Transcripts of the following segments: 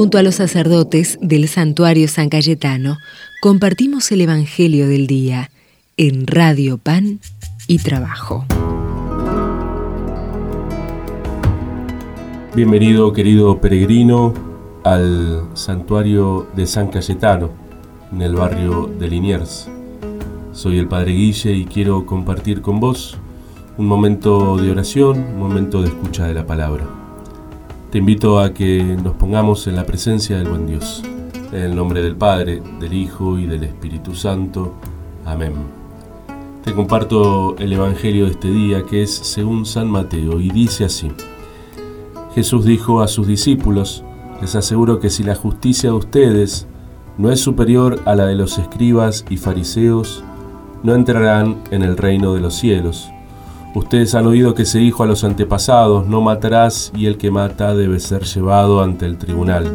Junto a los sacerdotes del santuario San Cayetano, compartimos el Evangelio del Día en Radio Pan y Trabajo. Bienvenido, querido peregrino, al santuario de San Cayetano, en el barrio de Liniers. Soy el Padre Guille y quiero compartir con vos un momento de oración, un momento de escucha de la palabra. Te invito a que nos pongamos en la presencia del buen Dios. En el nombre del Padre, del Hijo y del Espíritu Santo. Amén. Te comparto el Evangelio de este día que es según San Mateo y dice así. Jesús dijo a sus discípulos, les aseguro que si la justicia de ustedes no es superior a la de los escribas y fariseos, no entrarán en el reino de los cielos. Ustedes han oído que se dijo a los antepasados, no matarás y el que mata debe ser llevado ante el tribunal.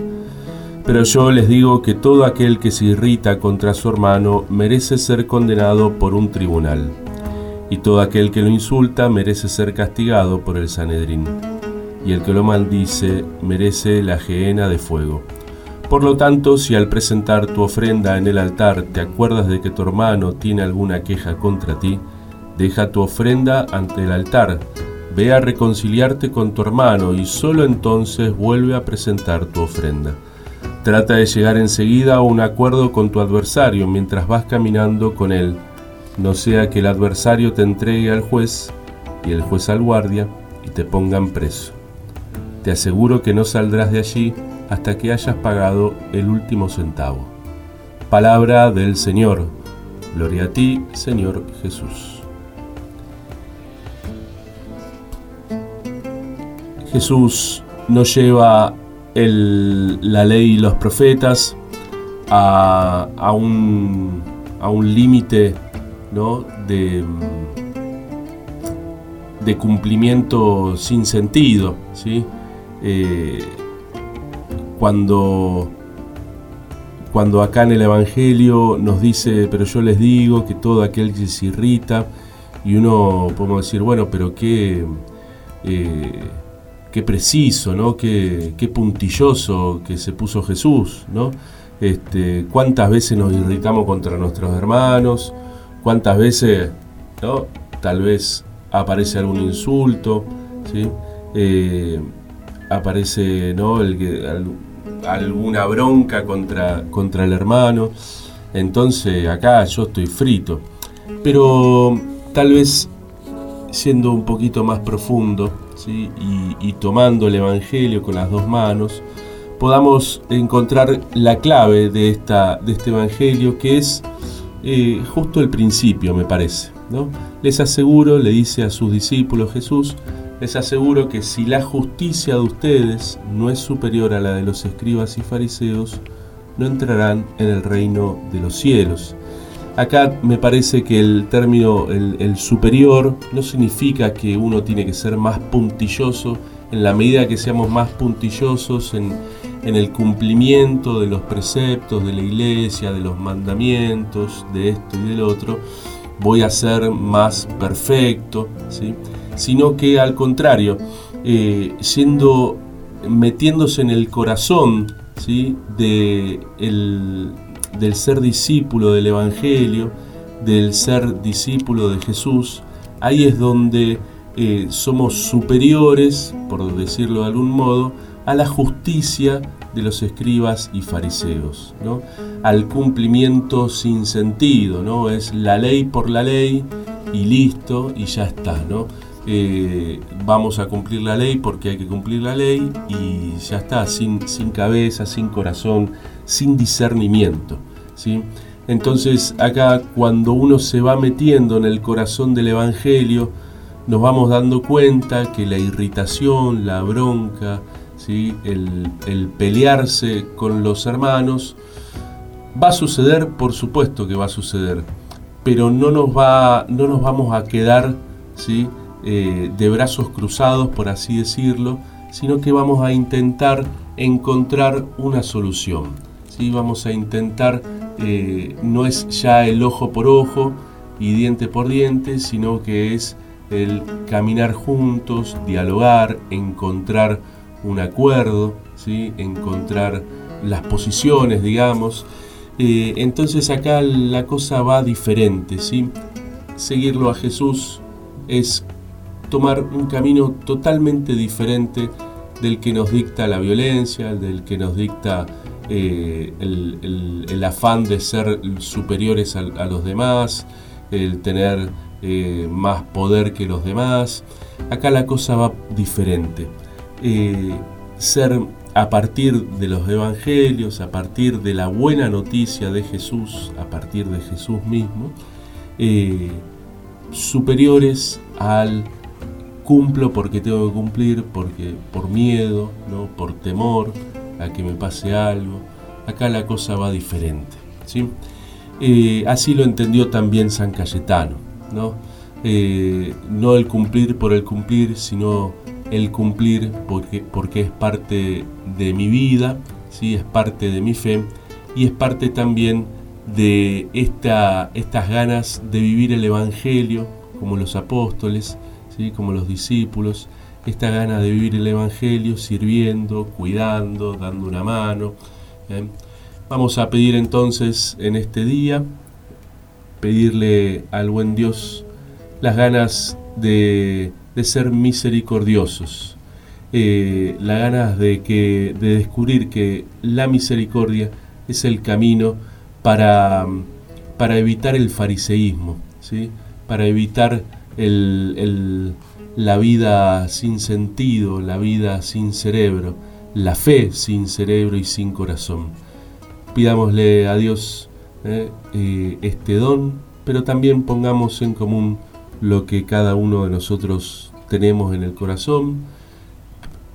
Pero yo les digo que todo aquel que se irrita contra su hermano merece ser condenado por un tribunal, y todo aquel que lo insulta merece ser castigado por el Sanedrín, y el que lo maldice merece la gehenna de fuego. Por lo tanto, si al presentar tu ofrenda en el altar te acuerdas de que tu hermano tiene alguna queja contra ti, Deja tu ofrenda ante el altar, ve a reconciliarte con tu hermano y solo entonces vuelve a presentar tu ofrenda. Trata de llegar enseguida a un acuerdo con tu adversario mientras vas caminando con él, no sea que el adversario te entregue al juez y el juez al guardia y te pongan preso. Te aseguro que no saldrás de allí hasta que hayas pagado el último centavo. Palabra del Señor. Gloria a ti, Señor Jesús. Jesús nos lleva la ley y los profetas a, un, límite de, de, cumplimiento sin sentido. ¿sí? Eh, cuando, cuando acá en el Evangelio nos dice, pero yo les digo que todo aquel que se irrita, y uno podemos decir, bueno, pero qué... Eh, qué preciso, ¿no? Qué, qué, puntilloso que se puso Jesús, ¿no? Este, cuántas veces nos irritamos contra nuestros hermanos, cuántas veces, ¿no? Tal vez aparece algún insulto, ¿sí? Eh, aparece, ¿no? El, alguna bronca contra, contra el hermano. Entonces acá yo estoy frito. Pero tal vez siendo un poquito más profundo, y, tomando el Evangelio con las dos manos, podamos encontrar la clave de, esta, de este Evangelio que es eh, justo el principio, me parece. ¿no? Les aseguro, le dice a sus discípulos Jesús, les aseguro que si la justicia de ustedes no es superior a la de los escribas y fariseos, no entrarán en el reino de los cielos. Acá me parece que el término el, superior no significa que uno tiene que ser más puntilloso en la medida que seamos más puntillosos en, el cumplimiento de los preceptos de la iglesia, de los mandamientos, de esto y del otro, voy a ser más perfecto, ¿sí? sino que al contrario, eh, siendo, metiéndose en el corazón ¿sí? de el, del ser discípulo del Evangelio, del ser discípulo de Jesús, ahí es donde eh, somos superiores, por decirlo de algún modo, a la justicia de los escribas y fariseos, ¿no? al cumplimiento sin sentido, ¿no? es la ley por la ley y listo y ya está. ¿no? Eh, vamos a cumplir la ley porque hay que cumplir la ley y ya está, sin, sin cabeza, sin corazón, sin discernimiento. ¿sí? Entonces acá cuando uno se va metiendo en el corazón del Evangelio, nos vamos dando cuenta que la irritación, la bronca, ¿sí? el, el pelearse con los hermanos, va a suceder, por supuesto que va a suceder, pero no nos, va, no nos vamos a quedar ¿sí? Eh, de brazos cruzados, por así decirlo, sino que vamos a intentar encontrar una solución. ¿sí? Vamos a intentar, eh, no es ya el ojo por ojo y diente por diente, sino que es el caminar juntos, dialogar, encontrar un acuerdo, ¿sí? encontrar las posiciones, digamos. Eh, entonces acá la cosa va diferente, ¿sí? Seguirlo a Jesús es tomar un camino totalmente diferente del que nos dicta la violencia, del que nos dicta eh, el, afán de ser superiores a, los demás, el tener eh, más poder que los demás. Acá la cosa va diferente. ser a partir de los evangelios, a partir de la buena noticia de Jesús, a partir de Jesús mismo, eh, superiores al cumplo porque tengo que cumplir, porque por miedo, ¿no? por temor a que me pase algo. Acá la cosa va diferente. ¿sí? Eh, así lo entendió también San Cayetano. ¿no? Eh, no el cumplir por el cumplir, sino el cumplir porque, porque es parte de mi vida, ¿sí? es parte de mi fe y es parte también de esta, estas ganas de vivir el Evangelio como los apóstoles, ¿sí? como los discípulos, esta gana de vivir el Evangelio sirviendo, cuidando, dando una mano. Vamos a pedir entonces en este día, pedirle al buen Dios las ganas de de ser misericordiosos, eh, la ganas de, que, de descubrir que la misericordia es el camino para, para evitar el fariseísmo, ¿sí? para evitar la vida sin sentido, la vida sin cerebro, la fe sin cerebro y sin corazón. Pidámosle a Dios eh, eh, este don, pero también pongamos en común lo que cada uno de nosotros tenemos en el corazón,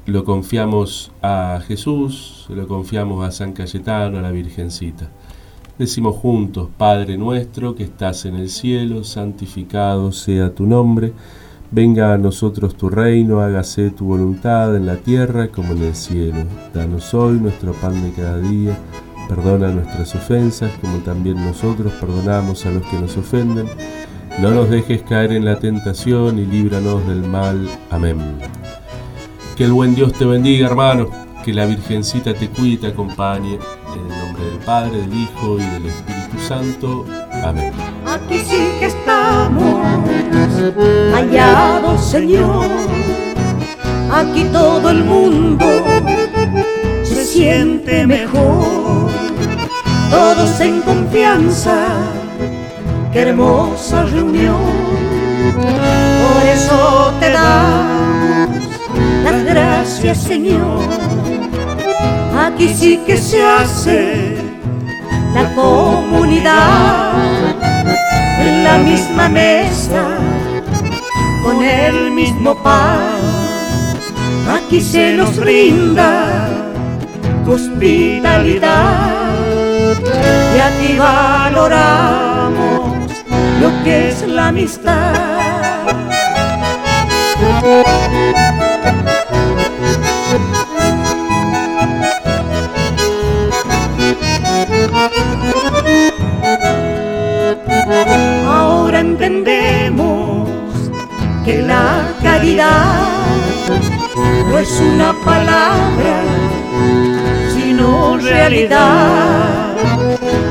lo confiamos a Jesús, lo confiamos a San Cayetano, a la Virgencita. Decimos juntos, Padre nuestro que estás en el cielo, santificado sea tu nombre, venga a nosotros tu reino, hágase tu voluntad en la tierra como en el cielo. Danos hoy nuestro pan de cada día, perdona nuestras ofensas como también nosotros perdonamos a los que nos ofenden no nos dejes caer en la tentación y líbranos del mal. Amén. Que el buen Dios te bendiga, hermano. Que la Virgencita te cuide y te acompañe. En el nombre del Padre, del Hijo y del Espíritu Santo. Amén. Aquí sí que estamos, hallados, Señor. Aquí todo el mundo se siente mejor. Todos en confianza qué hermosa reunión. Por eso te damos las gracias, Señor. Aquí sí que se hace la comunidad en la misma mesa con el mismo pan. Aquí se nos brinda hospitalidad y aquí valoramos lo que es la amistad. Ahora entendemos que la caridad no es una palabra, sino realidad.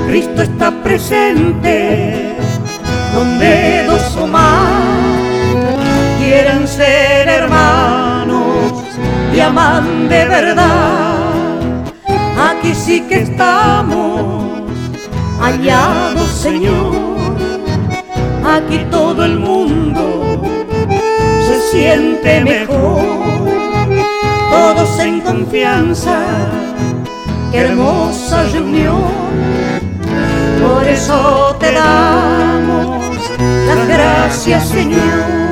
Cristo está presente donde dos o más quieren ser hermanos y aman de verdad. Aquí sí que estamos hallados, Señor. Aquí todo el mundo se siente mejor, todos en confianza. Qué hermosa reunión por eso te damos las gracias, Señor.